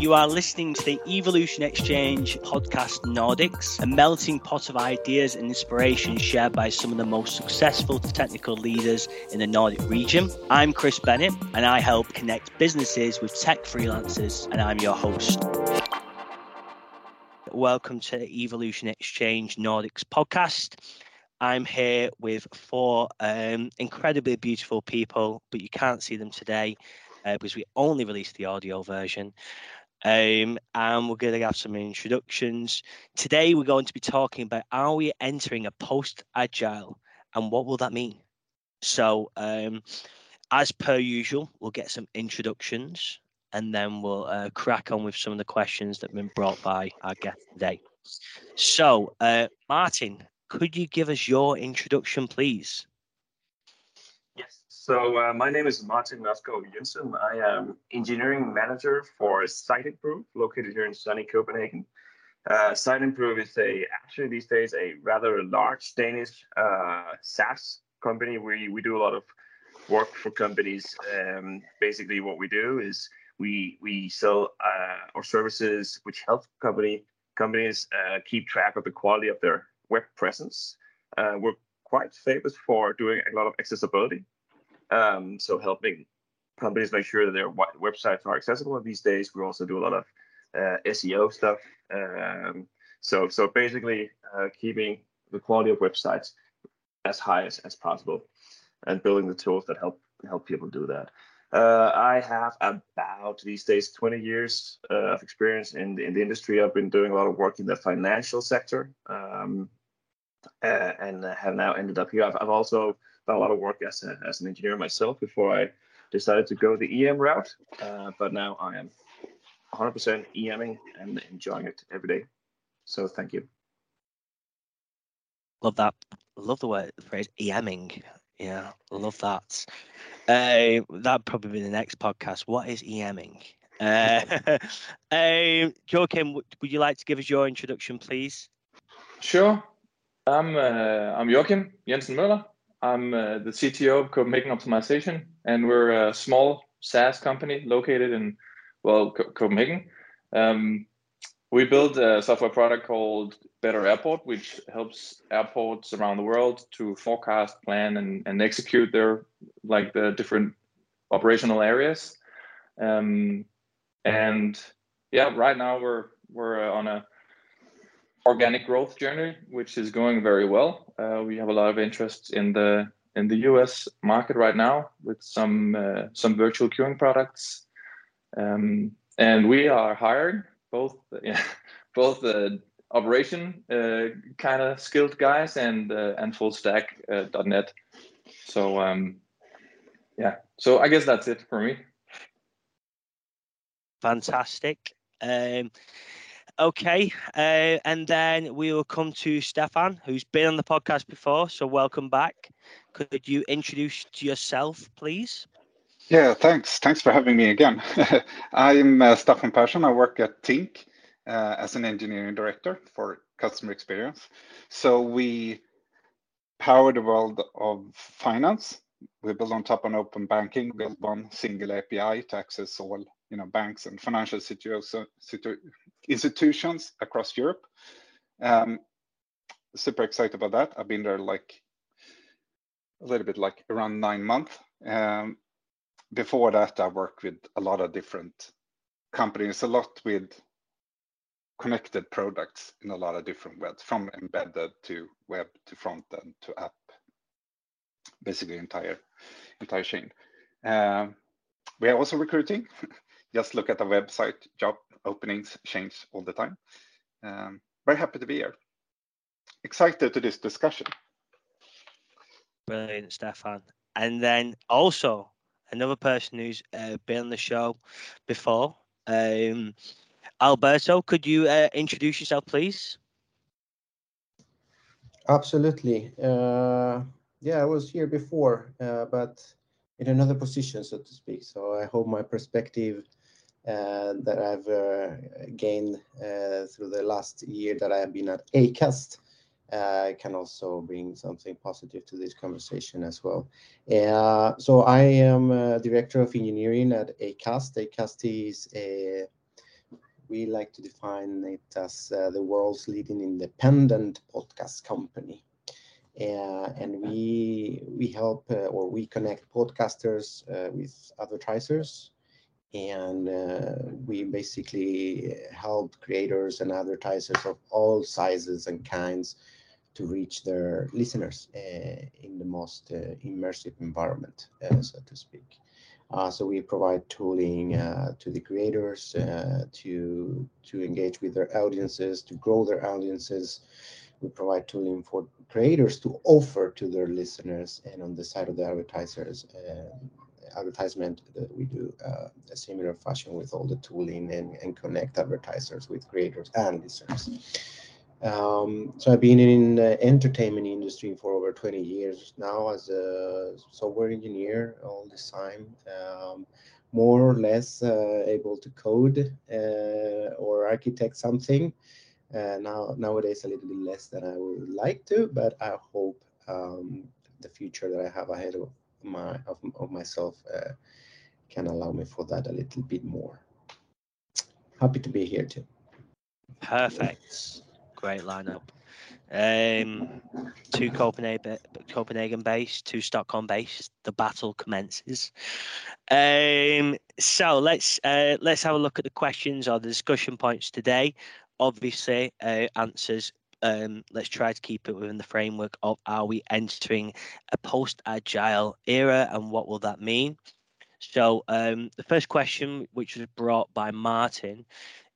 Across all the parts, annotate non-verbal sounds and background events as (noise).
You are listening to the Evolution Exchange podcast Nordics, a melting pot of ideas and inspiration shared by some of the most successful technical leaders in the Nordic region. I'm Chris Bennett, and I help connect businesses with tech freelancers, and I'm your host. Welcome to the Evolution Exchange Nordics podcast. I'm here with four um, incredibly beautiful people, but you can't see them today uh, because we only released the audio version. Um, and we're going to have some introductions. Today, we're going to be talking about are we entering a post agile and what will that mean? So, um, as per usual, we'll get some introductions and then we'll uh, crack on with some of the questions that have been brought by our guest today. So, uh, Martin, could you give us your introduction, please? So uh, my name is Martin Nasko Jensen. I am engineering manager for Siteimprove, located here in sunny Copenhagen. Uh, Siteimprove is a actually these days a rather large Danish uh, SaaS company. We we do a lot of work for companies. Um, basically, what we do is we we sell uh, our services which help company companies uh, keep track of the quality of their web presence. Uh, we're quite famous for doing a lot of accessibility. Um, so helping companies make sure that their websites are accessible. These days, we also do a lot of uh, SEO stuff. Um, so so basically, uh, keeping the quality of websites as high as, as possible, and building the tools that help help people do that. Uh, I have about these days 20 years uh, of experience in the, in the industry. I've been doing a lot of work in the financial sector. Um, uh, and have now ended up here. I've, I've also a lot of work as, a, as an engineer myself before I decided to go the EM route. Uh, but now I am 100% EMing and enjoying it every day. So thank you. Love that. Love the word the phrase EMing. Yeah, love that. Uh, that'd probably be the next podcast. What is EMing? Uh, um, (laughs) Joachim, would you like to give us your introduction, please? Sure. I'm uh, I'm Joachim Jensen Møller. I'm uh, the CTO of Copenhagen Optimization, and we're a small SaaS company located in well Co- Copenhagen. Um, we build a software product called Better Airport, which helps airports around the world to forecast, plan, and, and execute their like the different operational areas. Um, and yeah, right now we're we're uh, on a organic growth journey, which is going very well. Uh, we have a lot of interest in the in the US market right now with some uh, some virtual queuing products, um, and we are hiring both yeah, (laughs) both the operation uh, kind of skilled guys and uh, and full stack uh, .NET. So um, yeah, so I guess that's it for me. Fantastic. Um, Okay, uh, and then we will come to Stefan, who's been on the podcast before. So welcome back. Could you introduce yourself, please? Yeah, thanks. Thanks for having me again. (laughs) I'm uh, Stefan Persson. I work at Tink uh, as an engineering director for customer experience. So we power the world of finance. We build on top of open banking, build one single API to access all you know banks and financial situ- institutions across Europe. Um, super excited about that. I've been there like a little bit like around nine months. Um, before that, I worked with a lot of different companies, a lot with connected products in a lot of different ways, from embedded to web to front end to app, basically entire entire chain. Um, we are also recruiting. (laughs) Just look at the website, job openings change all the time. Um, very happy to be here. Excited to this discussion. Brilliant, Stefan. And then also another person who's uh, been on the show before, um, Alberto. Could you uh, introduce yourself, please? Absolutely. Uh, yeah, I was here before, uh, but in another position, so to speak. So I hope my perspective that I've uh, gained uh, through the last year that I have been at Acast can also bring something positive to this conversation as well. so I am director of engineering at Acast. Acast is a we like to define it as uh, the world's leading independent podcast company. Uh, and we we help uh, or we connect podcasters with advertisers and uh, we basically help creators and advertisers of all sizes and kinds to reach their listeners uh, in the most uh, immersive environment, uh, so to speak. Uh, so we provide tooling uh, to the creators to to engage with their audiences, to grow their audiences. We provide tooling for creators to offer to their listeners, and on the side of the advertisers, advertisement that we do uh, a similar fashion with all the tooling and, and connect advertisers with creators and listeners. Um, so I've been in the entertainment industry for over 20 years now as a software engineer all this time. Um, more or less uh, able to code uh, or architect something. Uh, now nowadays a little bit less than I would like to, but I hope um, the future that I have ahead of my of, of myself uh, can allow me for that a little bit more. Happy to be here too. Perfect. Great lineup. Um, two Copenhagen, Copenhagen based, two Stockholm based. The battle commences. Um, so let's uh, let's have a look at the questions or the discussion points today. Obviously, uh, answers um, let's try to keep it within the framework of are we entering a post agile era and what will that mean? So, um, the first question, which was brought by Martin,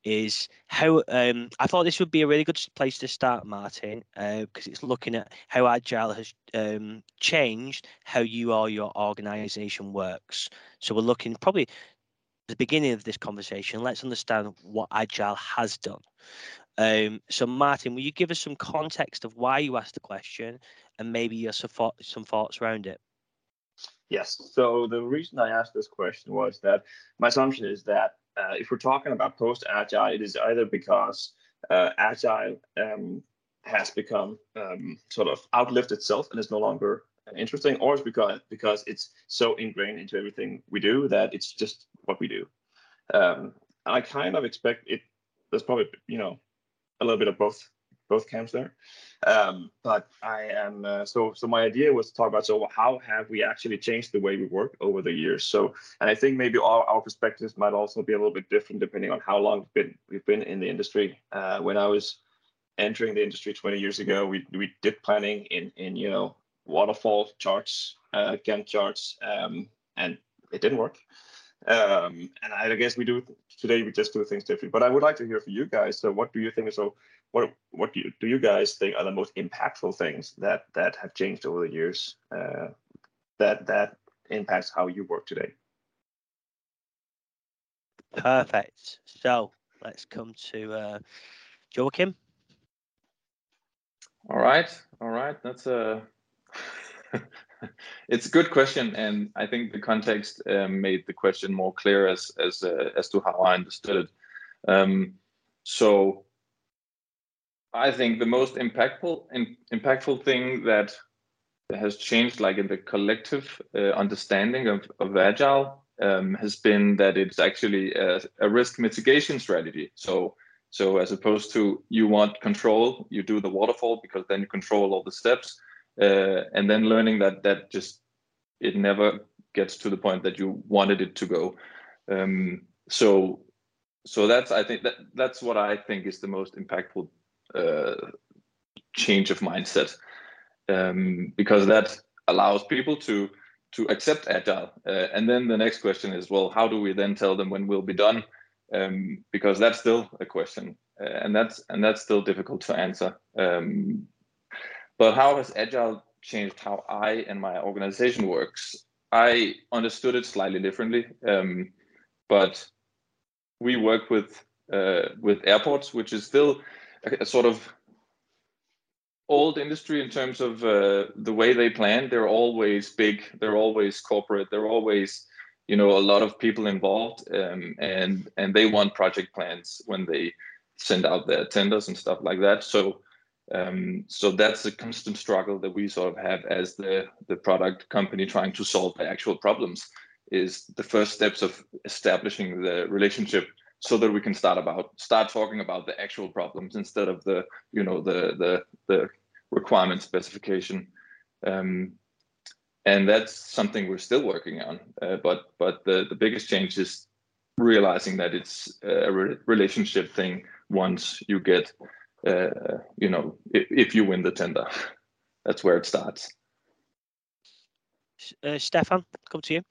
is how um, I thought this would be a really good place to start, Martin, because uh, it's looking at how agile has um, changed how you or your organization works. So, we're looking probably the beginning of this conversation. Let's understand what agile has done. Um, so, Martin, will you give us some context of why you asked the question and maybe your some thoughts around it? Yes. So, the reason I asked this question was that my assumption is that uh, if we're talking about post agile, it is either because uh, agile um, has become um, sort of outlived itself and is no longer interesting, or it's because because it's so ingrained into everything we do that it's just what we do. Um, I kind of expect it. There's probably you know a little bit of both both camps there. Um, but I am uh, so so my idea was to talk about so how have we actually changed the way we work over the years. So and I think maybe our, our perspectives might also be a little bit different depending on how long we've been we've been in the industry. Uh, when I was entering the industry 20 years ago, we we did planning in in you know waterfall charts, uh, Gantt charts, um, and it didn't work. Um, and I guess we do today. We just do things different. But I would like to hear from you guys. So, what do you think? So, what what do you do you guys think are the most impactful things that that have changed over the years? Uh, that that impacts how you work today. Perfect. So let's come to uh, Joachim. All right, all right. That's a (laughs) it's a good question, and I think the context um, made the question more clear as as uh, as to how I understood it. Um, so, I think the most impactful in, impactful thing that has changed, like in the collective uh, understanding of of agile, um, has been that it's actually a, a risk mitigation strategy. So. So as opposed to you want control, you do the waterfall because then you control all the steps uh, and then learning that that just it never gets to the point that you wanted it to go. Um, so so that's I think that that's what I think is the most impactful uh, change of mindset um, because that allows people to to accept agile. Uh, and then the next question is, well, how do we then tell them when we'll be done? Um, because that's still a question, uh, and that's and that's still difficult to answer. Um, but how has Agile changed how I and my organization works? I understood it slightly differently, um, but we work with uh, with airports, which is still a, a, sort of old industry in terms of uh, the way they plan. They're always big. They're always corporate. They're always you know a lot of people involved, um, and and they want project plans when they send out their tenders and stuff like that. So um, so that's a constant struggle that we sort of have as the, the product company trying to solve the actual problems is the first steps of establishing the relationship so that we can start about start talking about the actual problems instead of the you know the the the requirement specification. Um, and that's something we're still working on uh, but but the the biggest change is realizing that it's a re- relationship thing once you get uh, you know if, if you win the tender (laughs) that's where it starts uh, stefan come to you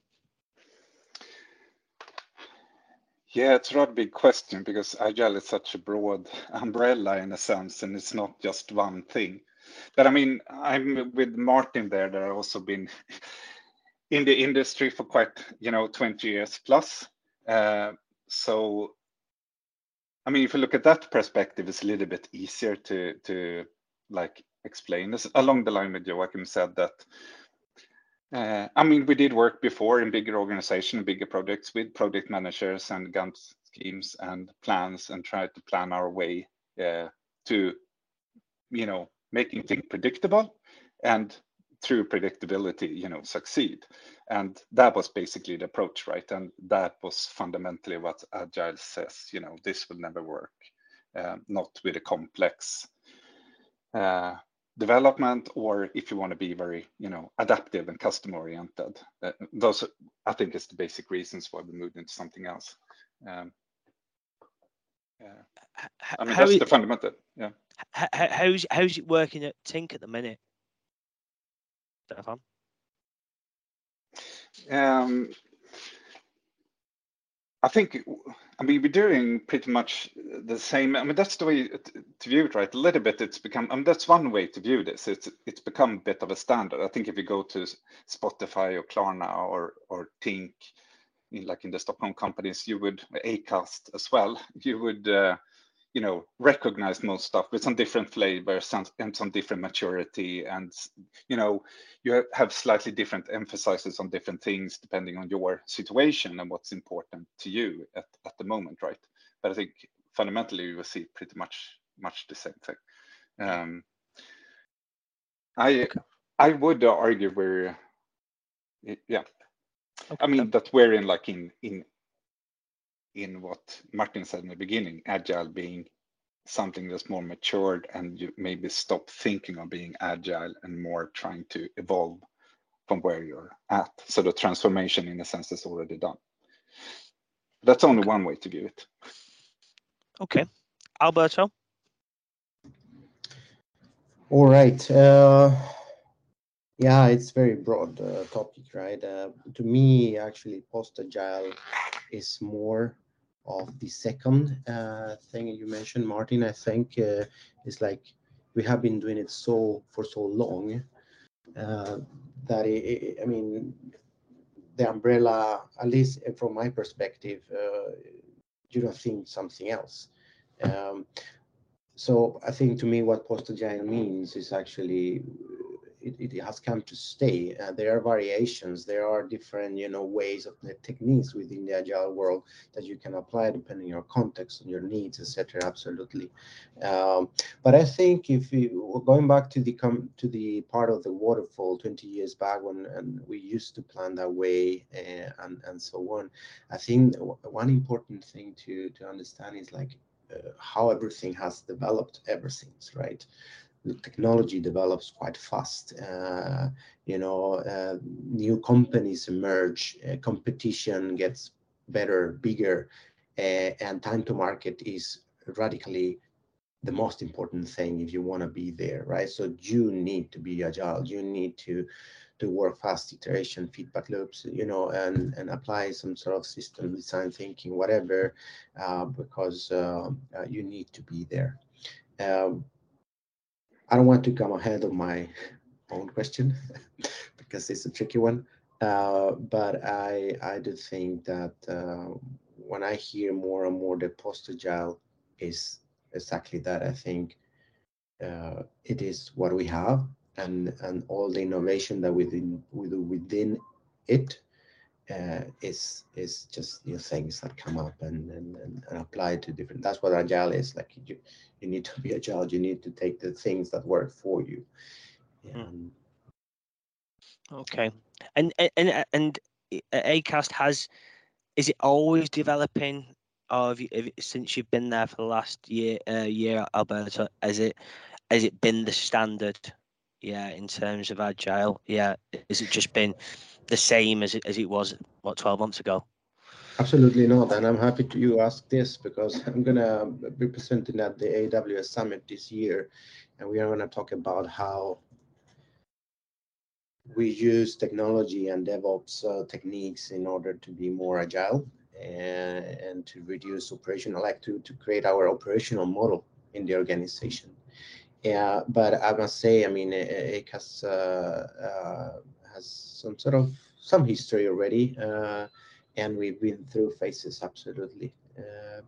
Yeah, it's a rather big question because agile is such a broad (laughs) umbrella in a sense, and it's not just one thing. But I mean, I'm with Martin there that I've also been (laughs) in the industry for quite, you know, 20 years plus. Uh, so, I mean, if you look at that perspective, it's a little bit easier to to like explain this. Along the line with Joachim said that uh, I mean, we did work before in bigger organization, bigger projects with project managers and Gantt schemes and plans and tried to plan our way uh, to, you know, making things predictable and through predictability, you know, succeed. And that was basically the approach, right? And that was fundamentally what Agile says, you know, this will never work, uh, not with a complex uh, development or if you want to be very you know adaptive and customer oriented uh, those i think is the basic reasons why we moved into something else um, yeah. i mean that's the fundamental yeah how, how's how's it working at tink at the minute Stefan? um I think, I mean, we're doing pretty much the same. I mean, that's the way to view it, right? A little bit, it's become. I mean, that's one way to view this. It's it's become a bit of a standard. I think if you go to Spotify or Klarna or or Tink, in, like in the Stockholm companies, you would Acast as well. You would. Uh, you know recognize most stuff with some different flavors and, and some different maturity and you know you have slightly different emphasis on different things depending on your situation and what's important to you at, at the moment right? But i think fundamentally you will see pretty much much the same thing. Um, i i would argue we're yeah. Okay. i mean that we're in like in in in what Martin said in the beginning, agile being something that's more matured and you maybe stop thinking of being agile and more trying to evolve from where you're at. So the transformation in a sense is already done. That's only one way to view it. Okay. Alberto? All right. Uh, yeah, it's very broad uh, topic, right? Uh, to me, actually, post-agile is more of the second uh, thing you mentioned, Martin, I think uh, is like we have been doing it so for so long uh, that it, it, I mean the umbrella, at least from my perspective, uh, you don't think something else. Um, so I think to me, what post agile means is actually it, it has come to stay. Uh, there are variations. There are different, you know, ways of the techniques within the agile world that you can apply depending on your context and your needs, etc. Absolutely. Um, but I think if you going back to the come to the part of the waterfall 20 years back when and we used to plan that way uh, and and so on, I think one important thing to to understand is like uh, how everything has developed ever since, right? The technology develops quite fast. Uh, you know, uh, new companies emerge, uh, competition gets better, bigger, uh, and time to market is radically the most important thing if you want to be there, right? So you need to be agile. You need to to work fast, iteration, feedback loops, you know, and and apply some sort of system design thinking, whatever, uh, because uh, you need to be there. Um, I don't want to come ahead of my own question (laughs) because it's a tricky one. Uh, but I I do think that uh, when I hear more and more the post agile is exactly that. I think uh, it is what we have, and and all the innovation that within within it uh, is is just new things that come up and, and, and, and apply to different that's what agile is like you you need to be agile you need to take the things that work for you hmm. okay and and and acast has is it always developing or have you, have, since you've been there for the last year, uh, year, Alberto, has it has it been the standard? Yeah, in terms of agile, yeah, has it just been the same as it as it was what twelve months ago? Absolutely not, and I'm happy to you ask this because I'm gonna be presenting at the AWS Summit this year, and we are gonna talk about how we use technology and DevOps uh, techniques in order to be more agile and, and to reduce operational, like to, to create our operational model in the organization. Yeah, but I must say, I mean, Acast uh, uh, has some sort of some history already, uh, and we've been through phases absolutely. Uh,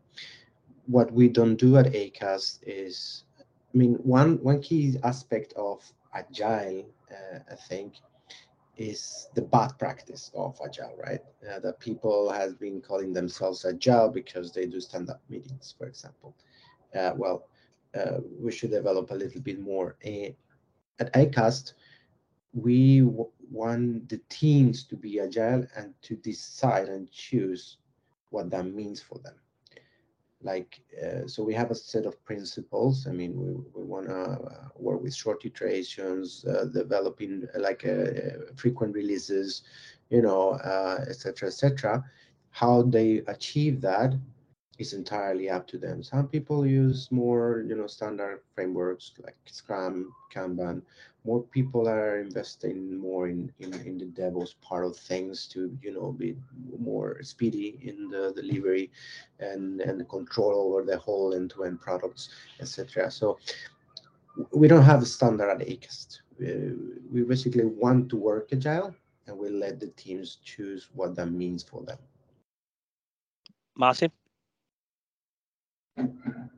what we don't do at Acast is, I mean, one one key aspect of agile, uh, I think, is the bad practice of agile, right? Uh, that people has been calling themselves agile because they do stand-up meetings, for example. Uh, well, uh, we should develop a little bit more. at Acast, we want the teams to be agile and to decide and choose what that means for them. Like uh, so we have a set of principles. I mean we, we want to uh, work with short iterations uh, developing uh, like uh, uh, frequent releases you know etc etc how they achieve that is entirely up to them some people use more you know standard frameworks like scrum kanban more people are investing more in, in, in the DevOps part of things to, you know, be more speedy in the delivery and, and control over the whole end-to-end products, etc. So we don't have a standard at Acast. We, we basically want to work agile and we let the teams choose what that means for them. Martin?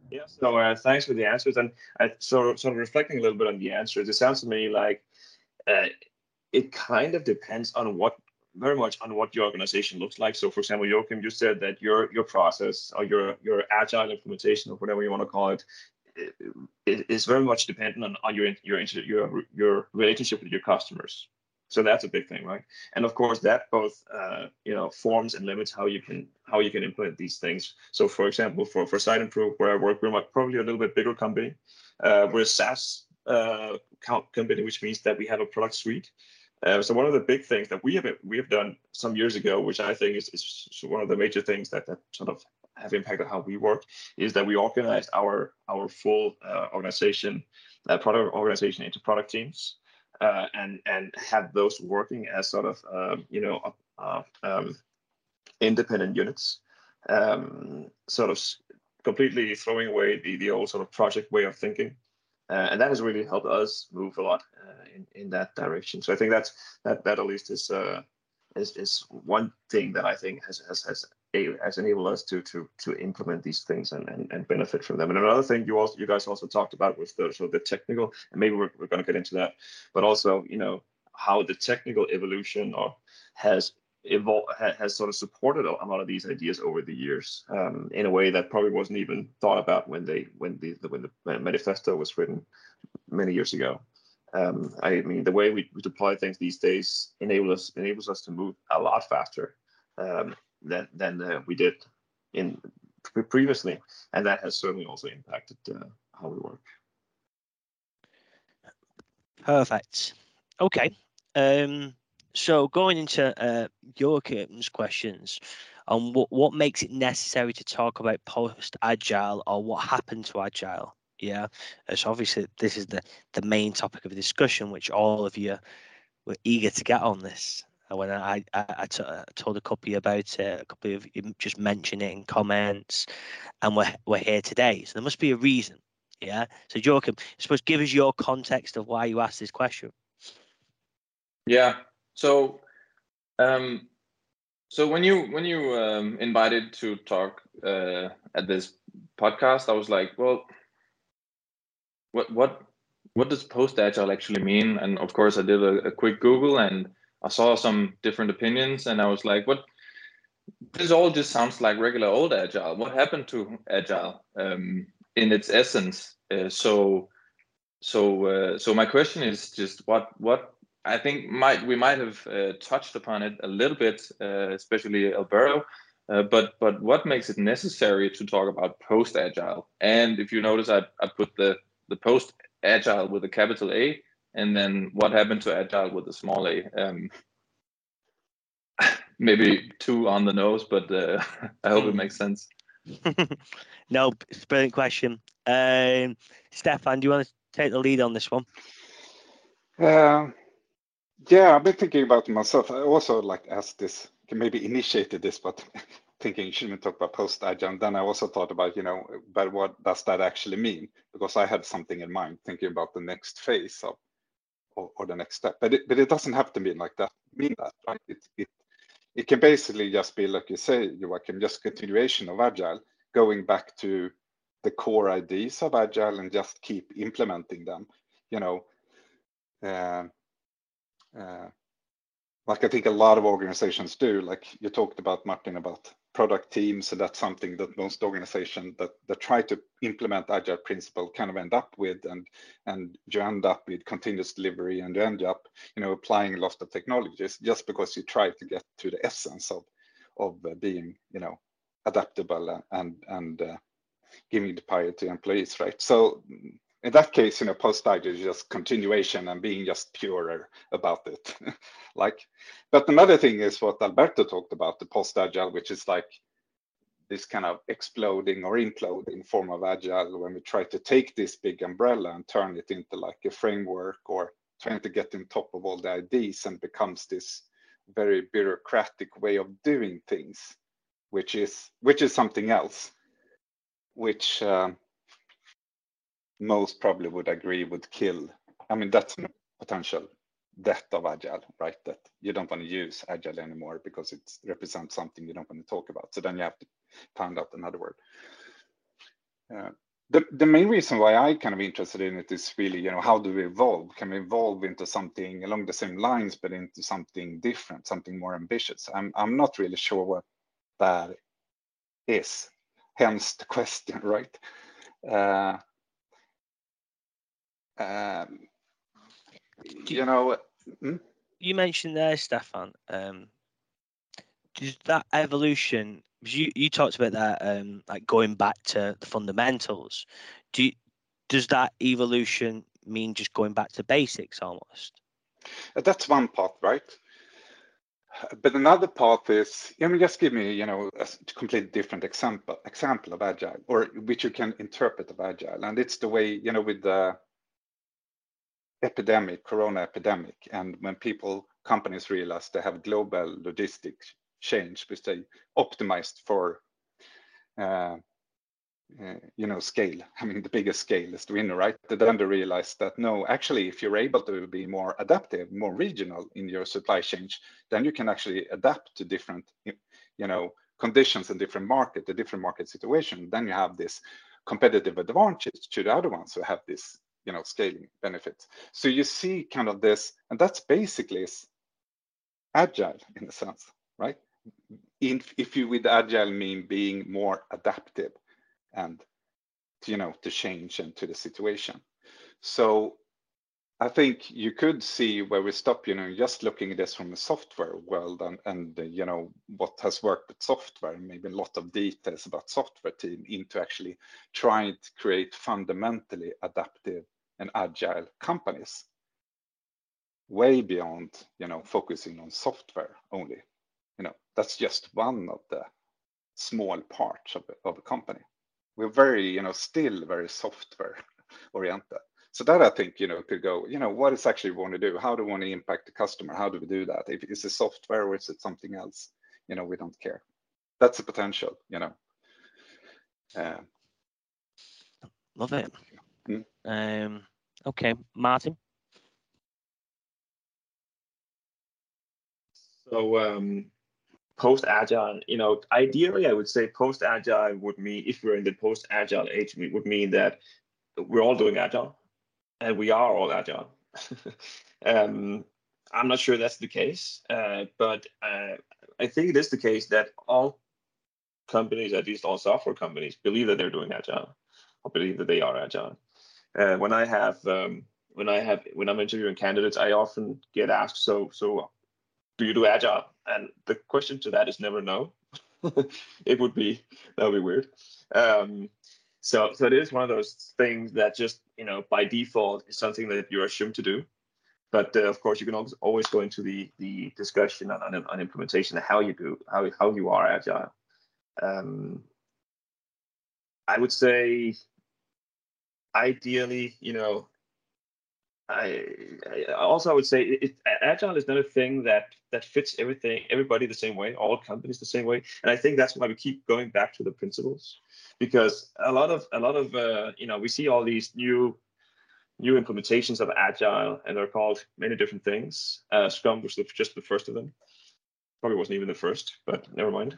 Yeah, so uh, thanks for the answers. And uh, so, sort of reflecting a little bit on the answers, it sounds to me like uh, it kind of depends on what, very much on what your organization looks like. So, for example, Joachim, you said that your your process or your your agile implementation or whatever you want to call it, it is very much dependent on, on your your your your relationship with your customers. So that's a big thing, right? And of course, that both uh, you know forms and limits how you can how you can implement these things. So, for example, for for Siteimprove, where I work, we're probably a little bit bigger company. Uh, we're a SaaS uh, company, which means that we have a product suite. Uh, so one of the big things that we have we have done some years ago, which I think is, is one of the major things that that sort of have impacted how we work, is that we organized our our full uh, organization, uh, product organization into product teams uh, and and have those working as sort of um, you know uh, um, independent units, um, sort of completely throwing away the the old sort of project way of thinking. Uh, and that has really helped us move a lot uh, in in that direction. So I think that's that that at least is uh, is is one thing that I think has has has has enabled us to to to implement these things and, and, and benefit from them. And another thing you also you guys also talked about was the so the technical, and maybe we're, we're going to get into that, but also you know how the technical evolution or has evolved has sort of supported a lot of these ideas over the years um, in a way that probably wasn't even thought about when they when the when the manifesto was written many years ago. Um, I mean, the way we, we deploy things these days enables us enables us to move a lot faster um, than than uh, we did in previously, and that has certainly also impacted uh, how we work. Perfect. Okay. Um, so going into uh, Joachim's questions on what, what makes it necessary to talk about post agile or what happened to agile. Yeah. So obviously this is the the main topic of discussion, which all of you were eager to get on this when I, I, I, t- I told a couple about it, a couple of you just mentioned it in comments, and we're, we're here today. So there must be a reason. Yeah. So, Joachim, I suppose give us your context of why you asked this question. Yeah. So, um, so when you when you um, invited to talk uh, at this podcast, I was like, well, what what what does post agile actually mean? And of course, I did a, a quick Google and I saw some different opinions, and I was like, "What? This all just sounds like regular old agile. What happened to agile um, in its essence?" Uh, so, so, uh, so my question is just what what I think might we might have uh, touched upon it a little bit, uh, especially Alberto. Uh, but but what makes it necessary to talk about post agile? And if you notice, I, I put the the post agile with a capital A, and then what happened to agile with the small a. Um, (laughs) maybe two on the nose, but uh, (laughs) I hope it makes sense. (laughs) no, brilliant question. Um, Stefan, do you want to take the lead on this one? Uh, yeah, I've been thinking about myself. I also like asked this, maybe initiated this, but thinking shouldn't talk about post agile. Then I also thought about, you know, but what does that actually mean? Because I had something in mind, thinking about the next phase of or, or the next step. But it, but it doesn't have to mean like that. Mean that, right? It, it it can basically just be like you say, Joachim, just continuation of agile, going back to the core ideas of agile and just keep implementing them. You know, uh, uh, like I think a lot of organizations do. Like you talked about Martin about product teams, and that's something that most organizations that, that try to implement agile principle kind of end up with, and and you end up with continuous delivery, and you end up, you know, applying a lot of technologies just because you try to get to the essence of of uh, being, you know, adaptable and and uh, giving the power to employees, right? So in that case, you know, post-agile is just continuation and being just purer about it. (laughs) like, but another thing is what Alberto talked about, the post-agile, which is like this kind of exploding or imploding form of agile when we try to take this big umbrella and turn it into like a framework or trying to get on top of all the ideas and becomes this very bureaucratic way of doing things, which is which is something else, which um, most probably would agree would kill. I mean, that's potential death of agile, right? That you don't want to use agile anymore because it represents something you don't want to talk about. So then you have to find out another word. Uh, the, the main reason why I kind of interested in it is really, you know, how do we evolve? Can we evolve into something along the same lines, but into something different, something more ambitious? I'm, I'm not really sure what that is. Hence the question, (laughs) right? Uh, um, you, you know, hmm? you mentioned there, Stefan. Um, does that evolution? You you talked about that, um, like going back to the fundamentals. Do you, does that evolution mean just going back to basics almost? Uh, that's one part, right? But another part is, you know, just give me, you know, a completely different example example of agile, or which you can interpret of agile, and it's the way, you know, with the epidemic, corona epidemic, and when people, companies realize they have global logistics change, which they optimized for, uh, uh, you know, scale. (laughs) I mean, the biggest scale is the winner, right? Then they realize that no, actually, if you're able to be more adaptive, more regional in your supply chain, then you can actually adapt to different, you know, conditions and different market, the different market situation. Then you have this competitive advantage to the other ones who have this you know scaling benefits. So you see kind of this and that's basically agile in a sense right? In, if you with agile mean being more adaptive and you know to change and to the situation. So I think you could see where we stop, you know, just looking at this from a software world and, and uh, you know, what has worked with software, maybe a lot of details about software team into actually trying to create fundamentally adaptive and agile companies way beyond you know focusing on software only. You know that's just one of the small parts of, of a company. We're very you know still very software (laughs) oriented. So that i think you know could go you know what is actually we want to do? How do we want to impact the customer? How do we do that? If it's a software or is it something else? You know we don't care. That's a potential you know. Uh, love it Mm. Um, okay, Martin. So um, post agile, you know, ideally, I would say post agile would mean if we're in the post agile age, it would mean that we're all doing agile, and we are all agile. (laughs) um, I'm not sure that's the case, uh, but uh, I think it is the case that all companies, at least all software companies, believe that they're doing agile, or believe that they are agile. Uh, when I have um, when I have when I'm interviewing candidates, I often get asked, "So so, do you do agile?" And the question to that is never no. (laughs) it would be that would be weird. Um, so so it is one of those things that just you know by default is something that you're assumed to do. But uh, of course, you can always, always go into the the discussion on, on, on implementation how you do how how you are agile. Um, I would say, ideally, you know, I, I, also I would say it, agile is not a thing that that fits everything everybody the same way, all companies the same way, and I think that's why we keep going back to the principles, because a lot of a lot of uh, you know we see all these new new implementations of agile, and they're called many different things. Uh, Scrum was the, just the first of them, probably wasn't even the first, but never mind.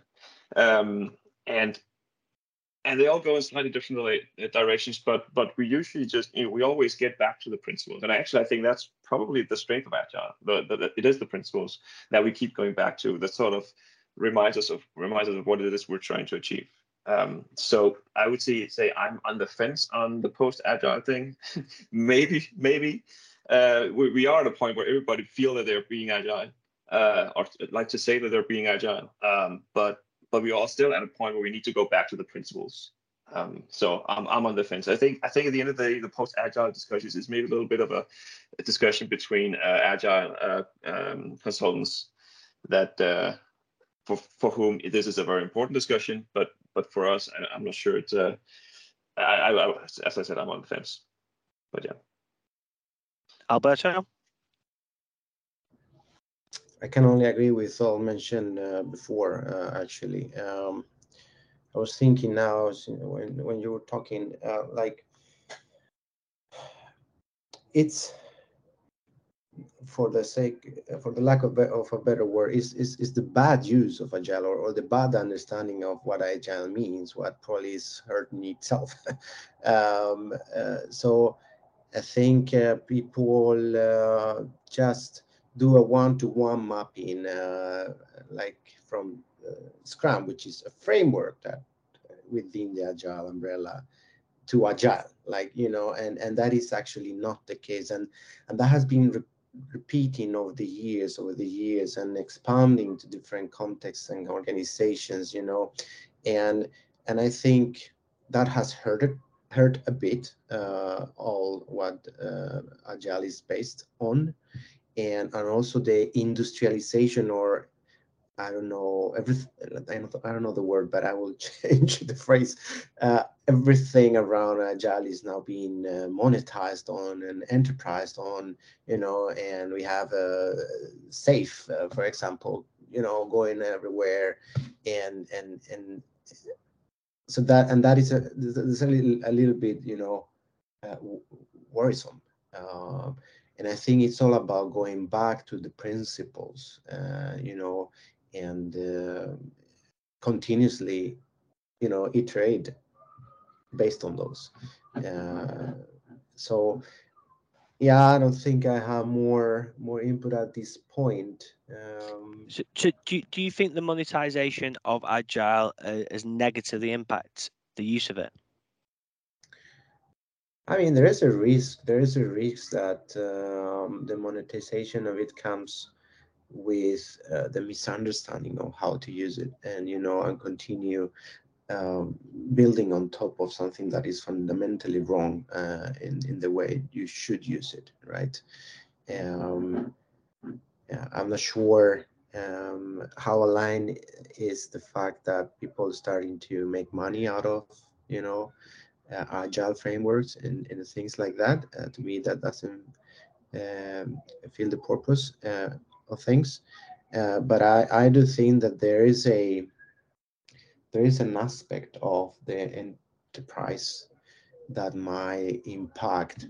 Um, and and they all go in slightly different uh, directions but but we usually just you know we always get back to the principles. And actually i think that's probably the strength of agile the, the, the, it is the principles that we keep going back to that sort of reminds us of reminds us of what it is we're trying to achieve. Um, so i would say say i'm on the fence on the post agile thing. (laughs) Maybe maybe uh, we, we are at a point where everybody feel that they're being agile uh, or like to say that they're being agile um, but but we are still at a point where we need to go back to the principles. Um, so I'm, I'm on the fence. I think I think at the end of the day, the post-agile discussions is maybe a little bit of a, a discussion between uh, agile uh, um, consultants that uh, for for whom this is a very important discussion, but but for us, I, am not sure it's. Uh, I, I, as I said, I'm on the fence. But yeah. Alberto. I can only agree with all mentioned uh, before, uh, actually. Um, I was thinking now when, when you were talking, uh, like, it's for the sake, for the lack of, of a better word, is, is, is the bad use of agile or, or the bad understanding of what agile means, what probably is hurting itself. (laughs) um, uh, so I think uh, people uh, just do a one-to-one mapping uh, like from uh, Scrum, which is a framework that uh, within the Agile umbrella to Agile, like, you know, and, and that is actually not the case. And, and that has been re repeating over the years, over the years and expanding to different contexts and organizations, you know, and, and I think that has hurt it, hurt a bit uh, all what uh, Agile is based on and, and also the industrialization or I don't know everything. I don't, know the word, but I will (laughs) change the phrase. Uh, everything around agile is now being uh, monetized on and enterprised on, you know. And we have a SAFe, uh, for example, you know, going everywhere, and and and so that and that is a a little a little bit, you know, uh, worrisome. Um, and I think it's all about going back to the principles, uh, you know, and uh, continuously, you know, iterate based on those. Uh, so, yeah, I don't think I have more more input at this point. Um, so, do, you, do you think the monetization of agile uh, has negatively impacted the use of it? I mean, there is a risk. There is a risk that um, the monetization of it comes with uh, the misunderstanding of how to use it, and you know, and continue um, building on top of something that is fundamentally wrong uh, in in the way you should use it, right? Um, yeah, I'm not sure um, how aligned is the fact that people starting to make money out of you know uh, agile frameworks and, and things like that. Uh, to me, that doesn't um, feel the purpose uh, of things. but I, I do think that there is a there is an aspect of the enterprise that might impact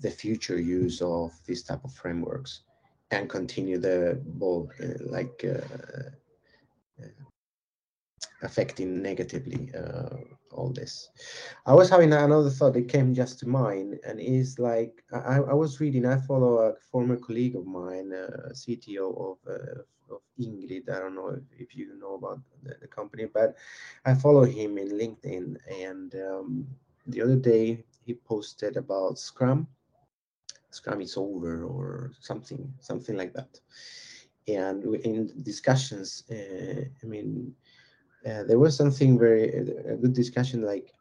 the future use of these type of frameworks and continue the ball uh, like uh, affecting negatively uh, all this. I was having another thought that came just to mind, and is like I, I was reading. I follow a former colleague of mine, uh, CTO of uh, of Ingrid. I don't know if, if you know about the, the, company, but I follow him in LinkedIn. And um, the other day he posted about Scrum. Scrum is over, or something, something like that. And in discussions, uh, I mean uh, there was something very a good discussion like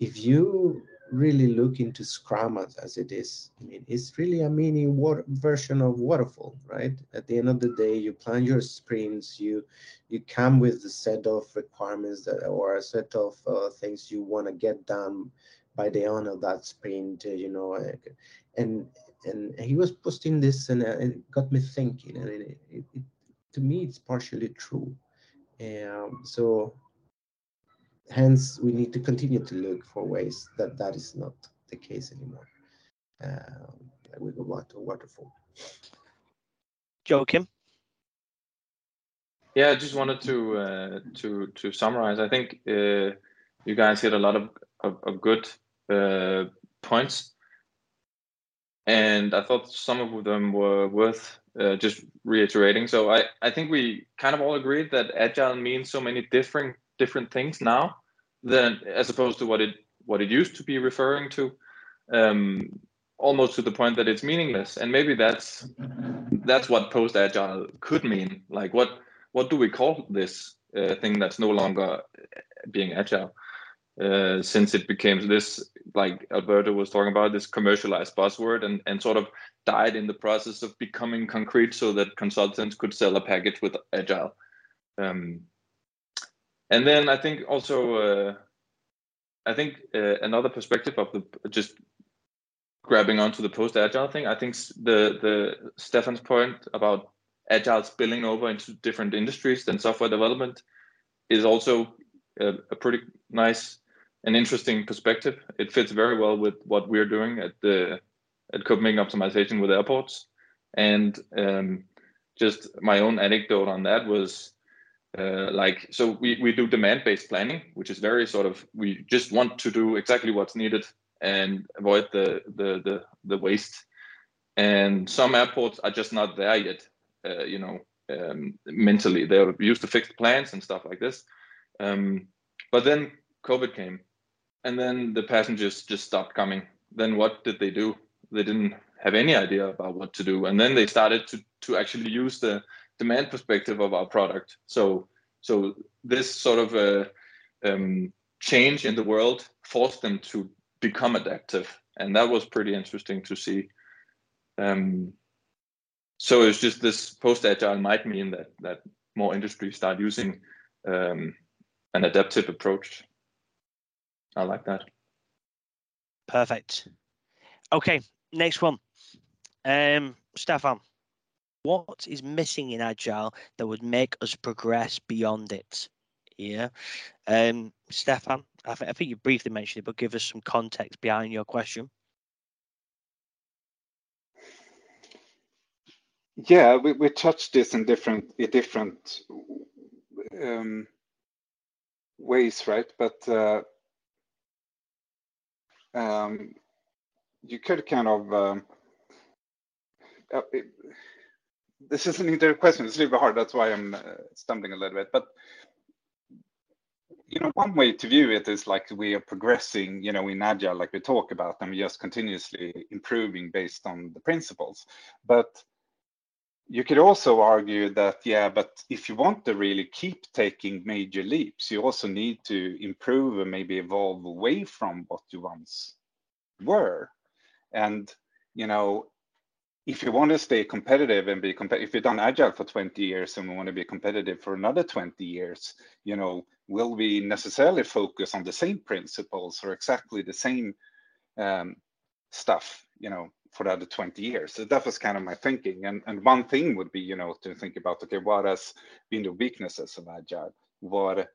if you really look into Scrum as, as it is, I mean, it's really a mini water, version of waterfall, right? At the end of the day, you plan your sprints, you you come with a set of requirements that, or a set of uh, things you want to get done by the end of that sprint, uh, you know, and and he was posting this and, uh, it got me thinking, and it, it, it, to me, it's partially true. Um, so hence we need to continue to look for ways that that is not the case anymore. Um, we go back to waterfall. Joachim? Yeah, I just wanted to uh, to to summarize. I think uh, you guys hit a lot of of, of good uh, points, and I thought some of them were worth uh, just reiterating. So I I think we kind of all agreed that agile means so many different different things now than as opposed to what it what it used to be referring to um, almost to the point that it's meaningless. And maybe that's that's what post agile could mean. Like what what do we call this uh, thing that's no longer being agile uh, since it became this like alberto was talking about this commercialized buzzword and and sort of died in the process of becoming concrete so that consultants could sell a package with agile um, and then I think also uh, I think uh, another perspective of the just grabbing onto the post agile thing. I think the the Stefan's point about agile spilling over into different industries than software development is also a, a pretty nice and interesting perspective. It fits very well with what we're doing at the at Copenhagen Optimization with airports. And um, just my own anecdote on that was uh, like so we, we do demand based planning which is very sort of we just want to do exactly what's needed and avoid the the the, the waste and some airports are just not there yet uh, you know um, mentally they're used to fixed plans and stuff like this um, but then covid came and then the passengers just stopped coming then what did they do they didn't have any idea about what to do and then they started to to actually use the demand perspective of our product. So so this sort of a um, change in the world forced them to become adaptive, and that was pretty interesting to see. Um, so it's just this post agile might mean that that more industries start using um, an adaptive approach. I like that. Perfect. Okay, next one. Um, Stefan, what is missing in agile that would make us progress beyond it yeah um stefan I, th- I think you briefly mentioned it but give us some context behind your question yeah we, we touched this in different in different um, ways right but uh, um, you could kind of um, uh, it, this is an interesting question. It's a little bit hard. That's why I'm uh, stumbling a little bit. But you know, one way to view it is like we are progressing, you know, in agile, like we talk about, and we're just continuously improving based on the principles. But you could also argue that, yeah, but if you want to really keep taking major leaps, you also need to improve and maybe evolve away from what you once were. And, you know, if you want to stay competitive and be competitive, if you've done agile for 20 years and we want to be competitive for another 20 years, you know, will we necessarily focus on the same principles or exactly the same um, stuff, you know, for the other 20 years? So that was kind of my thinking. And, and one thing would be, you know, to think about, okay, what has been the weaknesses of agile? What,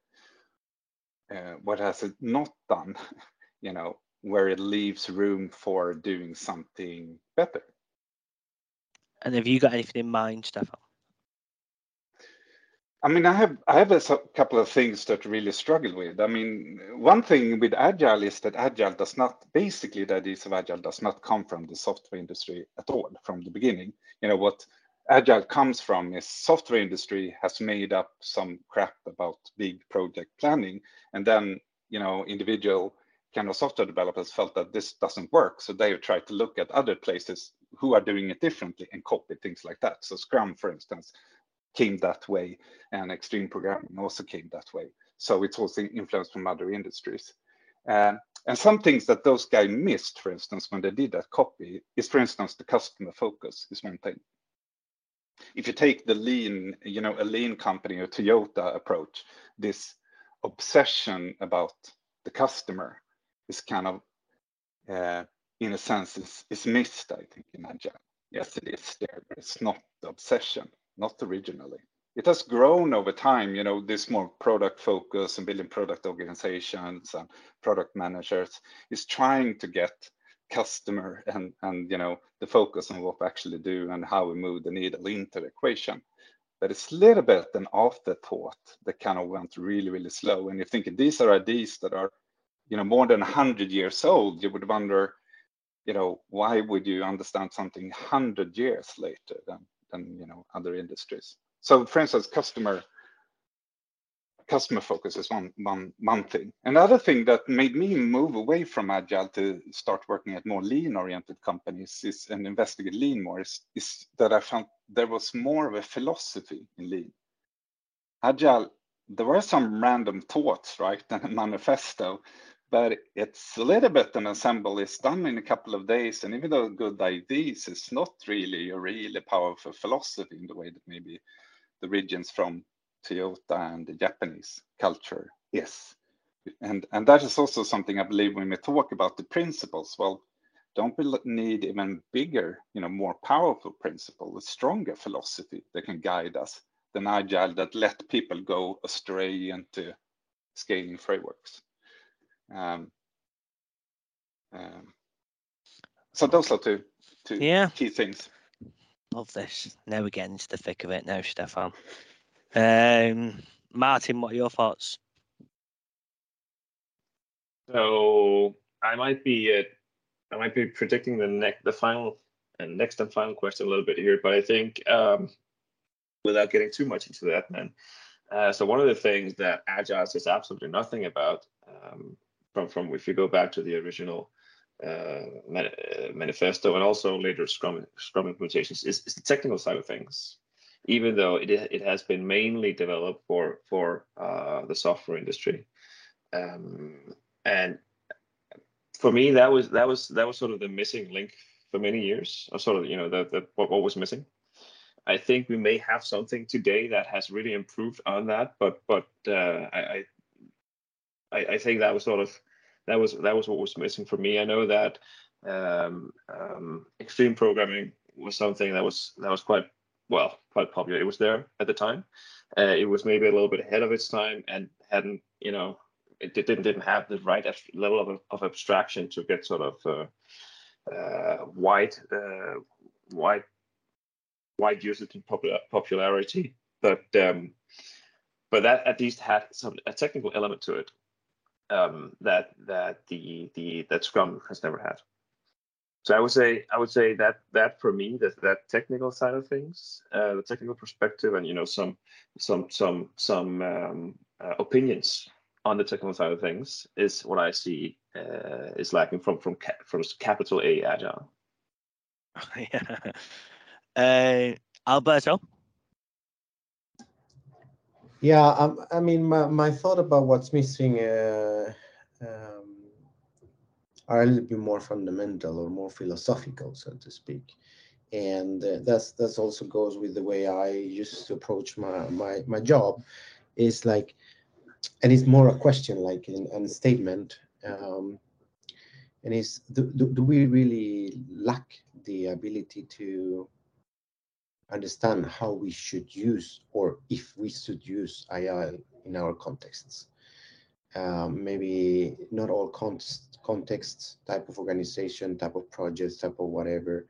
uh, what has it not done, (laughs) you know, where it leaves room for doing something better? And have you got anything in mind, Stefan? I mean, I have I have a couple of things that really struggle with. I mean, one thing with agile is that agile does not basically the of agile does not come from the software industry at all from the beginning. You know what agile comes from is software industry has made up some crap about big project planning, and then you know individual kind of software developers felt that this doesn't work, so they tried to look at other places who are doing it differently and copy things like that. So Scrum, for instance, came that way, and extreme programming also came that way. So it's also influenced from other industries. Um, and some things that those guys missed, for instance, when they did that copy, is for instance the customer focus is one thing. If you take the lean, you know, a lean company, a Toyota approach, this obsession about the customer is kind of, uh, in a sense, is, is missed, I think, in Agile. Yes, it is there, but it's not the obsession, not originally. It has grown over time, you know, this more product focus and building product organizations and product managers is trying to get customer and, and you know, the focus on what we actually do and how we move the needle into the equation. But it's a little bit an afterthought that kind of went really, really slow. And you're thinking these are ideas that are, you know, more than 100 years old, you would wonder, you know, why would you understand something 100 years later than, than you know, other industries? So for instance, customer customer focus is one, one, one thing. Another thing that made me move away from Agile to start working at more lean oriented companies is and investigate lean more is, is that I found there was more of a philosophy in lean. Agile, there were some random thoughts, right, (laughs) and a manifesto, but it's a little bit an ensemble is done in a couple of days. And even though good ideas, it's not really a really powerful philosophy in the way that maybe the regions from Toyota and the Japanese culture is. And, and that is also something I believe when we talk about the principles, well, don't we need even bigger, you know, more powerful principle, a stronger philosophy that can guide us than agile that let people go astray into scaling frameworks. Um, um, so those are two, two yeah. key things. Love this. Now we're getting into the thick of it now, Stefan. Um, Martin, what are your thoughts? So I might be uh, I might be predicting the next the final and next and final question a little bit here, but I think um, without getting too much into that, man. Uh, so one of the things that Agile says absolutely nothing about, um, from from if you go back to the original uh, manifesto and also later Scrum Scrum implementations, is, is the technical side of things even though it, it has been mainly developed for for uh, the software industry. Um, and for me, that was that was that was sort of the missing link for many years, or sort of you know the, the what, what was missing. I think we may have something today that has really improved on that, but but uh, I, I I think that was sort of that was that was what was missing for me. I know that um, um, extreme programming was something that was that was quite well, quite popular. It was there at the time. Uh, it was maybe a little bit ahead of its time and hadn't, you know, it didn't didn't have the right level of, of abstraction to get sort of uh, uh, wide uh, wide wide usage and popular, popularity. But um, but that at least had some a technical element to it um, that that the the that Scrum has never had so I would say I would say that that for me that that technical side of things, uh, the technical perspective, and you know some some some some um, uh, opinions on the technical side of things is what I see uh, is lacking from from from capital A agile. (laughs) yeah, uh, Alberto. Yeah, um, I mean, my, my thought about what's missing uh, um, are a little bit more fundamental or more philosophical, so to speak. And uh, that's that's also goes with the way I used to approach my my my job. Is like, and it's more a question like in a statement. Um, and is do, do, do we really lack the ability to understand how we should use or if we should use AI in our contexts? Um, maybe not all contexts contexts, type of organization, type of projects, type of whatever,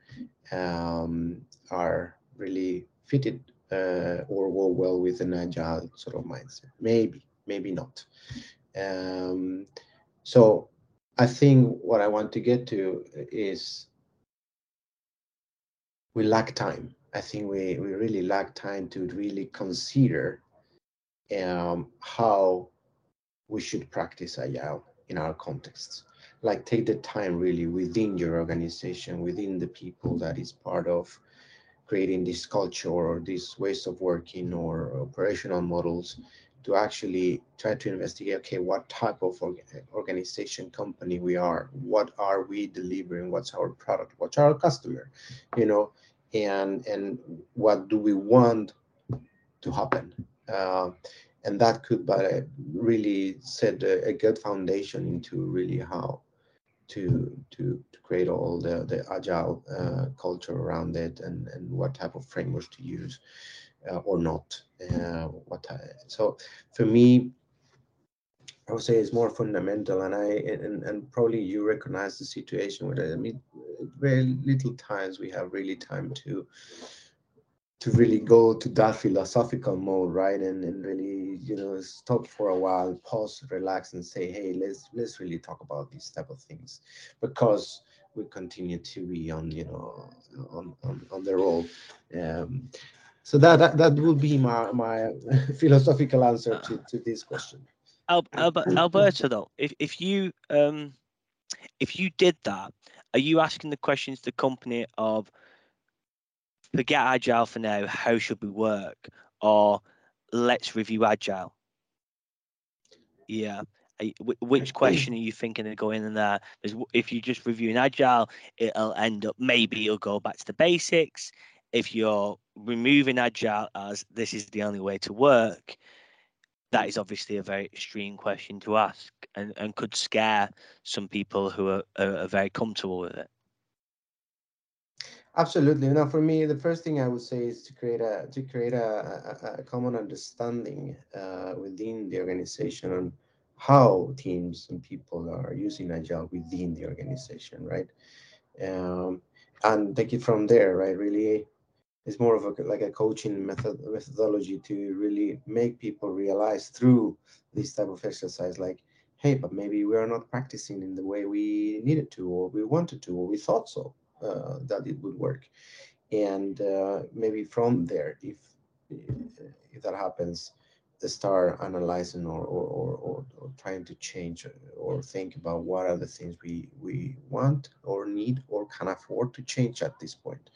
um, are really fitted uh, or go well with an agile sort of mindset. Maybe, maybe not. Um, so I think what I want to get to is we lack time. I think we, we really lack time to really consider um, how we should practice agile in our contexts. Like take the time really within your organization, within the people that is part of creating this culture or these ways of working or operational models to actually try to investigate okay what type of organization company we are what are we delivering what's our product what's our customer you know and and what do we want to happen uh, and that could but really set a, a, good foundation into really how to to, to create all the the agile uh, culture around it and and what type of frameworks to use uh, or not. Uh, what I, so for me, I would say it's more fundamental, and I and, and probably you recognize the situation with it. I mean, very little times we have really time to to really go to that philosophical mode, right? And and really, you know, stop for a while, pause, relax, and say, hey, let's let's really talk about these type of things, because we continue to be on, you know, on on, on the roll. Um, so that, that that would be my my (laughs) philosophical answer to, to this question. Al, Alberto, though, if if you um if you did that, are you asking the questions to the company of forget agile for now, how should we work, or let's review agile? Yeah. Which question are you thinking of going in there? If you're just review an agile, it'll end up maybe it'll go back to the basics if you're removing agile as this is the only way to work, that is obviously a very extreme question to ask and, and could scare some people who are, are, are very comfortable with it. Absolutely. Now, for me, the first thing I would say is to create a to create a, a, a common understanding uh, within the organization on how teams and people are using agile within the organization, right? Um, and take it from there, right? Really it's more of a like a coaching method methodology to really make people realize through this type of exercise like hey but maybe we are not practicing in the way we needed to or we wanted to or we thought so uh, that it would work. And uh, maybe from there if if that happens start analyzing or or, or, or, or trying to change or think about what are the things we we want or need or can afford to change at this point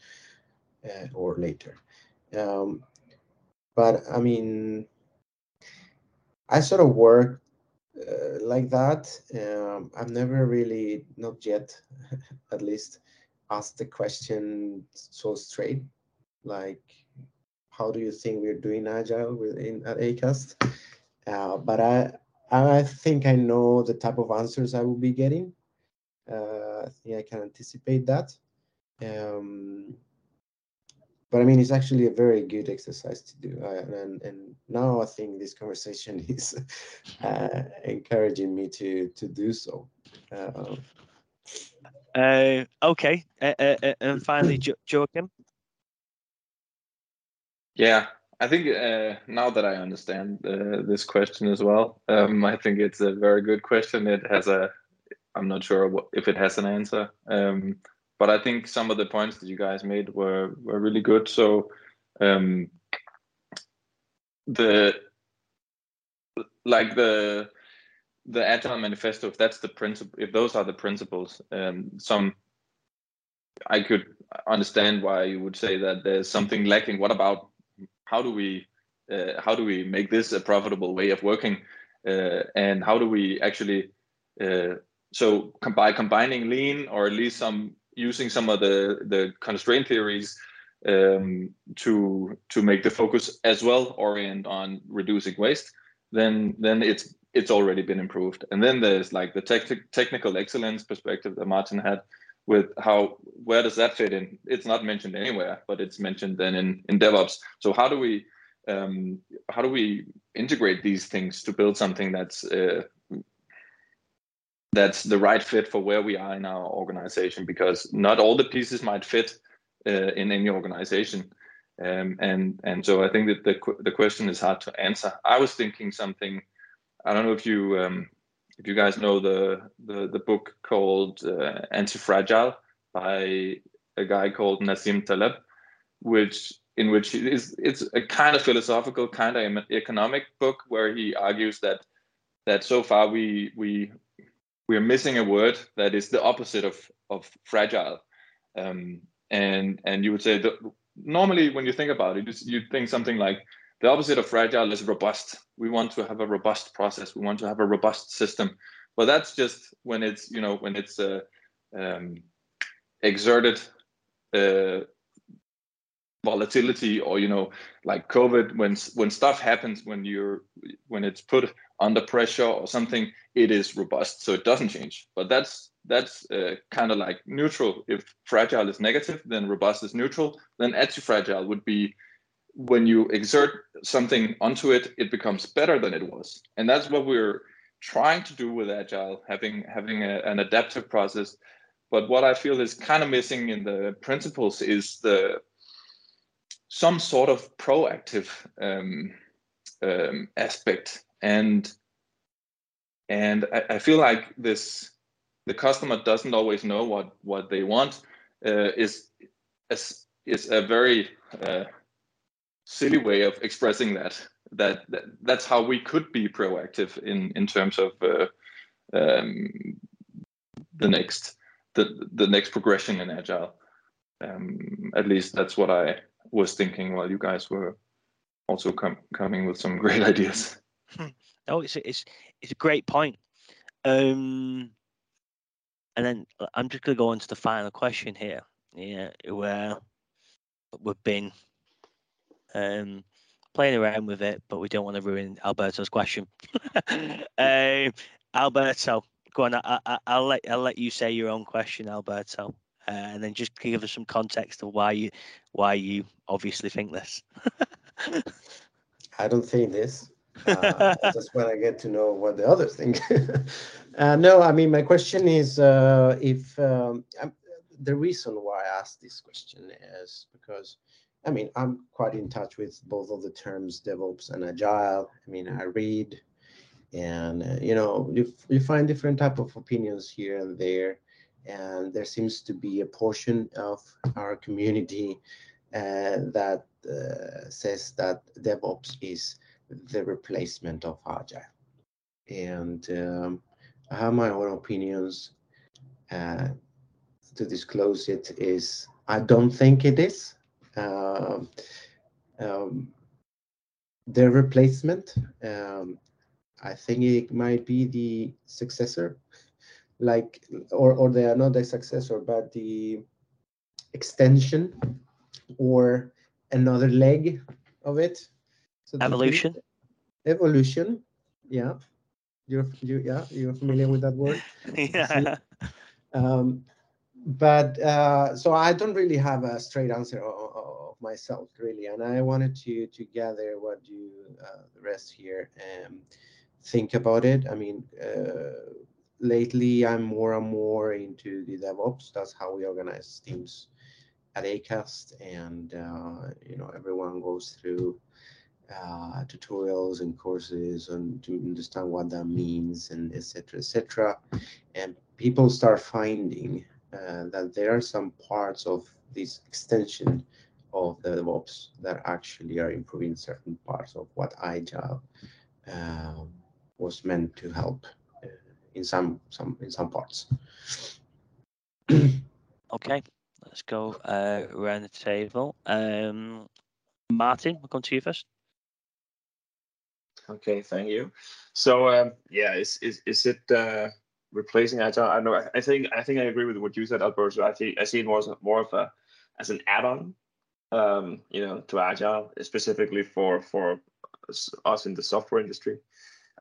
uh, or later. Um, but I mean, I sort of work uh, like that. Um, I've never really, not yet, (laughs) at least, asked the question so straight, like, how do you think we're doing agile within at Acast? Uh, but I, I think I know the type of answers I will be getting. Uh, I think I can anticipate that. Um, but I mean, it's actually a very good exercise to do. Uh, and, and now I think this conversation (laughs) is uh, encouraging me to to do so. Uh, uh okay, uh, uh, and finally, jo- Joachim. Yeah, I think now that I understand this question as well, um, I think it's a very good question. It has a, I'm not sure what, if it has an answer. Um, but I think some of the points that you guys made were were really good. So um, the like the the agile manifesto if that's the principle if those are the principles um, some i could understand why you would say that there's something lacking what about how do we uh, how do we make this a profitable way of working uh, and how do we actually uh, so by combining lean or at least some using some of the the constraint theories um, to to make the focus as well orient on reducing waste, then then it's it's already been improved. And then there's like the tech- technical excellence perspective that Martin had with how where does that fit in? It's not mentioned anywhere, but it's mentioned then in in DevOps. So how do we um, how do we integrate these things to build something that's uh, that's the right fit for where we are in our organization because not all the pieces might fit uh, in any organization um, and and so I think that the the question is hard to answer. I was thinking something. I don't know if you um, if you guys know the the, the book called uh, Anti-Fragile by a guy called Nassim Taleb, which in which is it's a kind of philosophical, kind of economic book where he argues that that so far we we we are missing a word that is the opposite of of fragile um, and and you would say that normally when you think about it you think something like the opposite of fragile is robust. We want to have a robust process. We want to have a robust system. But that's just when it's you know when it's uh, um, exerted uh, volatility or you know like covid when when stuff happens when you're when it's put under pressure or something it is robust. So it doesn't change. But that's that's uh, kind of like neutral. If fragile is negative then robust is neutral. Then anti-fragile would be when you exert something onto it it becomes better than it was. And that's what we're trying to do with agile having having a, an adaptive process. But what i feel is kind of missing in the principles is the some sort of proactive um, um, aspect and and I, I, feel like this the customer doesn't always know what what they want uh, is is is a very uh, silly way of expressing that. that that that's how we could be proactive in in terms of uh, um, the next the the next progression in agile um, at least that's what i was thinking while you guys were also com- coming with some great (laughs) ideas. No, it's it's it's a great point. Um, and then uh, I'm just going to go on to the final question here. Yeah, where we've been um, playing around with it, but we don't want to ruin Alberto's question. (laughs) um, Alberto, go on. I, I, I'll let I'll let you say your own question, Alberto uh, and then just give us some context of why you why you obviously think this. (laughs) I don't think this. Uh, just when I get to know what the others think. (laughs) uh, no, I mean my question is uh, if um, the reason why I asked this question is because I mean I'm quite in touch with both of the terms DevOps and Agile. I mean I read and uh, you know you, you find different type of opinions here and there and there seems to be a portion of our community uh, that uh, says that DevOps is the replacement of Agile. And um, I have my own opinions. Uh, to disclose it is, I don't think it is. Um, um, the replacement, um, I think it might be the successor like or or they are not the successor but the extension or another leg of it so evolution? Evolution yeah. You're you yeah you're familiar with that word? (laughs) Yeah. Um, but uh, so i don't really have a straight answer of, of, myself really and i wanted to to gather what you uh, the rest here um, think about it. I mean uh, lately I'm more and more into the DevOps. That's how we organize teams at Acast, and uh, you know everyone goes through uh, tutorials and courses and to understand what that means and etc. etc. And people start finding uh, that there are some parts of this extension of the DevOps that actually are improving certain parts of what Agile um, was meant to help in some some in some parts. (clears throat) okay, let's go uh, around the table. Um, Martin, we'll come to you first. Okay, thank you. So um, yeah, is is is it uh, replacing agile? I know. I think I think I agree with what you said, Alberto. I think I see it more as more of a as an add-on, um, you know, to agile, specifically for for us in the software industry.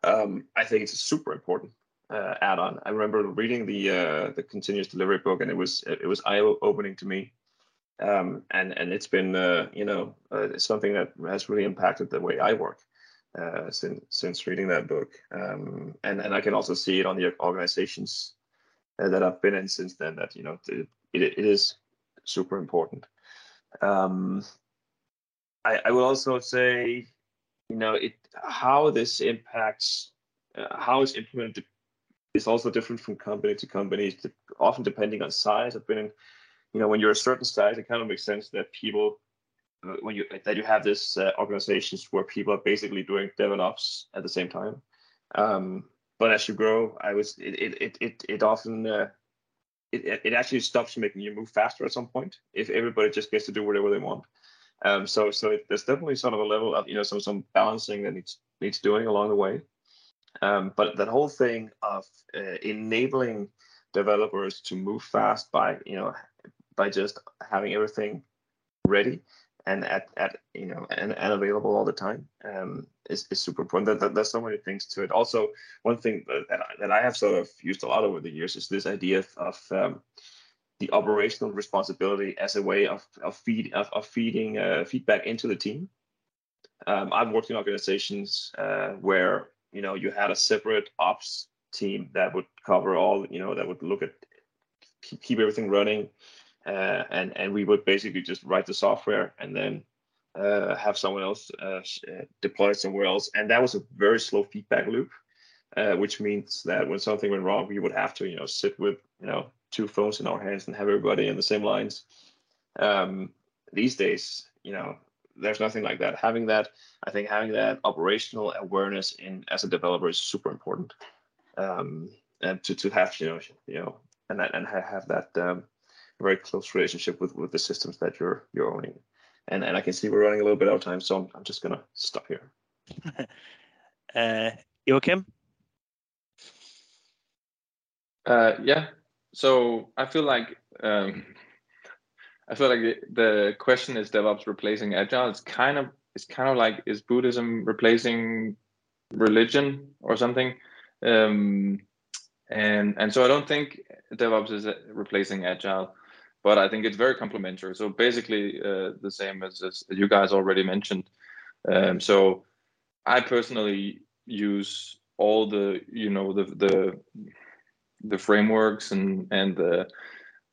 Um, I think it's a super important uh, add-on. I remember reading the uh, the continuous delivery book, and it was it was eye-opening to me. Um, and and it's been uh, you know uh, something that has really impacted the way I work uh, since since reading that book. Um, and and I can also see it on the organizations uh, that I've been in since then. That you know it, it, it is super important. Um, I, I will also say, you know, it how this impacts uh, how it's implemented is also different from company to company, often depending on size. I've been in, you know, when you're a certain size, it kind of makes sense that people, when you that you have this uh, organizations where people are basically doing DevOps at the same time. Um, but as you grow, I was it it it it, often uh, it it actually stops making you move faster at some point if everybody just gets to do whatever they want. Um, so so it, there's definitely sort of a level of you know some some balancing that needs needs doing along the way. Um, but that whole thing of uh, enabling developers to move fast by you know by just having everything ready and at, at you know and, and available all the time um, is, is super important. That, that, there's so many things to it. Also, one thing that, I, that I have sort of used a lot over the years is this idea of, of um, the operational responsibility as a way of of, feed, of, of feeding uh, feedback into the team. Um, I've worked in organizations uh, where you know you had a separate ops team that would cover all you know that would look at keep everything running, uh, and and we would basically just write the software and then uh, have someone else uh, uh, deploy it somewhere else, and that was a very slow feedback loop. which means that when something went wrong, we would have to, you know, sit with, you know, two phones in our hands and have everybody in the same lines. Um, these days, you know, there's nothing like that. Having that, I think, having that operational awareness in as a developer is super important. Um, and to, to have you know you know and and have that um, very close relationship with with the systems that you're you're owning. And and I can see we're running a little bit out of time, so I'm, I'm just gonna stop here. (laughs) uh, Joachim. Uh, yeah, so I feel like um, I feel like the, the question is DevOps replacing Agile. It's kind of it's kind of like is Buddhism replacing religion or something? Um, and and so I don't think DevOps is replacing Agile, but I think it's very complementary. So basically uh, the same as, as you guys already mentioned. Um, so I personally use all the you know the the the frameworks and and the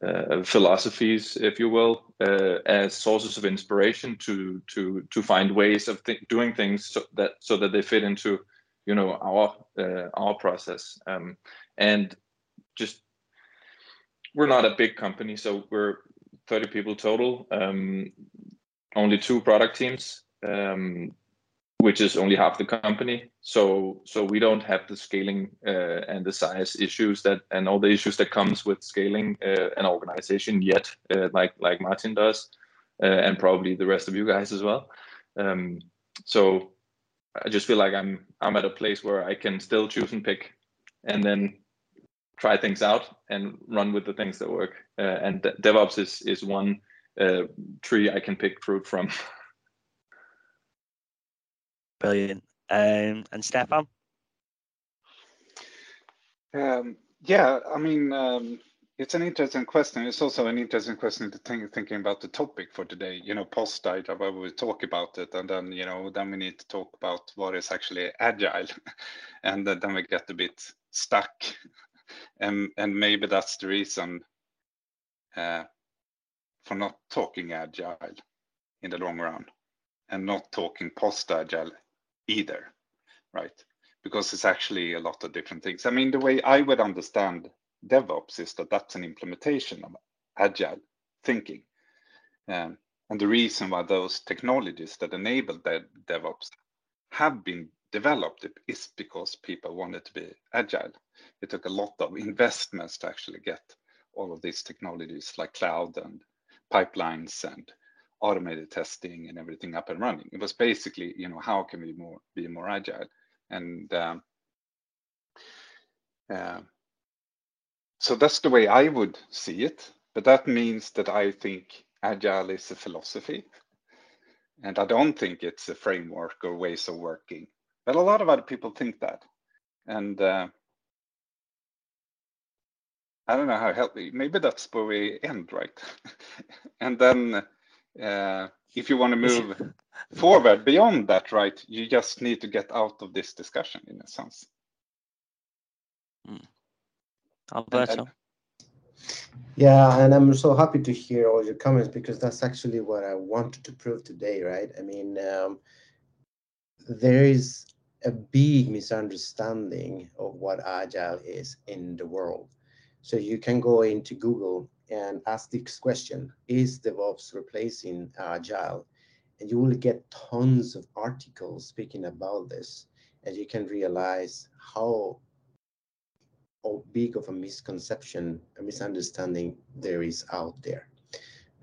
uh, philosophies, if you will, uh, as sources of inspiration to to to find ways of th- doing things so that so that they fit into you know our uh, our process. Um, and just we're not a big company, so we're 30 people total. Um, only two product teams. Um, which is only half the company. So so we don't have the scaling uh, and the size issues that and all the issues that comes with scaling uh, an organization yet, uh, like like Martin does, uh, and probably the rest of you guys as well. Um, so I just feel like I'm I'm at a place where I can still choose and pick, and then try things out and run with the things that work. Uh, and DevOps is is one uh, tree I can pick fruit from. (laughs) Brilliant. Um, and Stefan? Um, yeah, I mean, um, it's an interesting question. It's also an interesting question to think thinking about the topic for today. You know, post data, where we talk about it, and then you know, then we need to talk about what is actually agile, (laughs) and then we get a bit stuck, and and maybe that's the reason uh, for not talking agile in the long run, and not talking post agile either, right? Because it's actually a lot of different things. I mean, the way I would understand DevOps is that that's an implementation of agile thinking. Um, and the reason why those technologies that enable the DevOps have been developed is because people wanted to be agile. It took a lot of investments to actually get all of these technologies like cloud and pipelines and automated testing and everything up and running. It was basically, you know, how can we more be more agile? And um, uh, so that's the way I would see it. But that means that I think agile is a philosophy, and I don't think it's a framework or ways of working. But a lot of other people think that, and uh, I don't know how healthy. Maybe that's where we end, right? (laughs) and then uh, if you want to move forward beyond that, right, you just need to get out of this discussion in a sense. Mm. Alberto. Yeah, and I'm so happy to hear all your comments because that's actually what I wanted to prove today, right? I mean, um, there is a big misunderstanding of what agile is in the world. So you can go into Google and ask this question, is DevOps replacing Agile? And you will get tons of articles speaking about this. And you can realize how, how big of a misconception, a misunderstanding there is out there,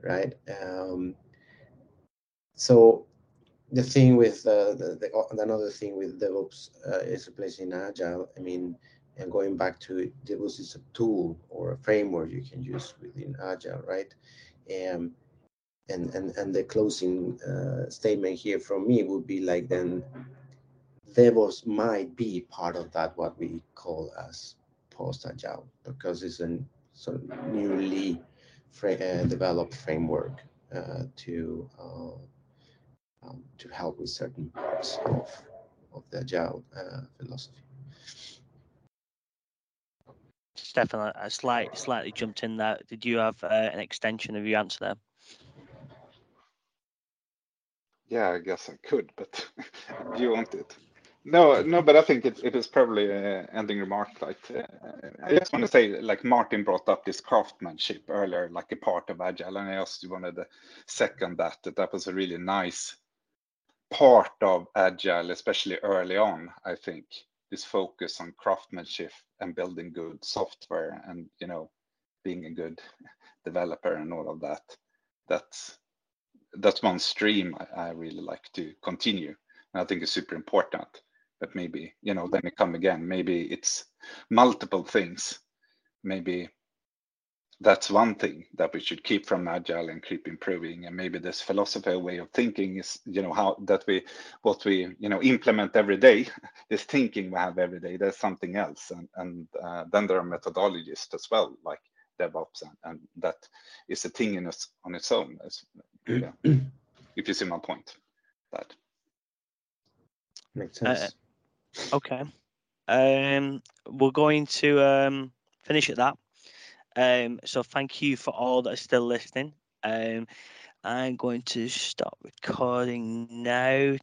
right? Um, so the thing with uh, the, the, another thing with DevOps uh, is replacing Agile. I mean, and going back to DevOps is a tool or a framework you can use within Agile, right? Um, and and and the closing uh, statement here from me would be like then DevOps might be part of that what we call as post Agile because it's a sort of newly fra- uh, developed framework uh, to uh, um, to help with certain parts of, of the agile uh, philosophy. Stefan, I slight, slightly jumped in there. Did you have uh, an extension of your answer there? Yeah, I guess I could, but do (laughs) you want it? No, no, but I think it, it is probably an ending remark. Like, uh, I just want to say, like Martin brought up this craftsmanship earlier, like a part of Agile, and I just wanted to second that. That that was a really nice part of agile, especially early on, I think, this focus on craftsmanship and building good software and you know being a good (laughs) developer and all of that. That's that's one stream I, I really like to continue. And I think it's super important. But maybe, you know, then we come again. Maybe it's multiple things. Maybe that's one thing that we should keep from agile and keep improving and maybe this philosophy way of thinking is you know how that we what we you know implement every day (laughs) this thinking we have every day. There's something else and and uh, then there are methodologies as well like devops and, and that is a thing in its on its own. As, yeah. (clears throat) if you see my point that. Makes uh, sense. uh, okay. Um we're going to um finish at that um, so thank you for all that are still listening. Um, I'm going to stop recording now.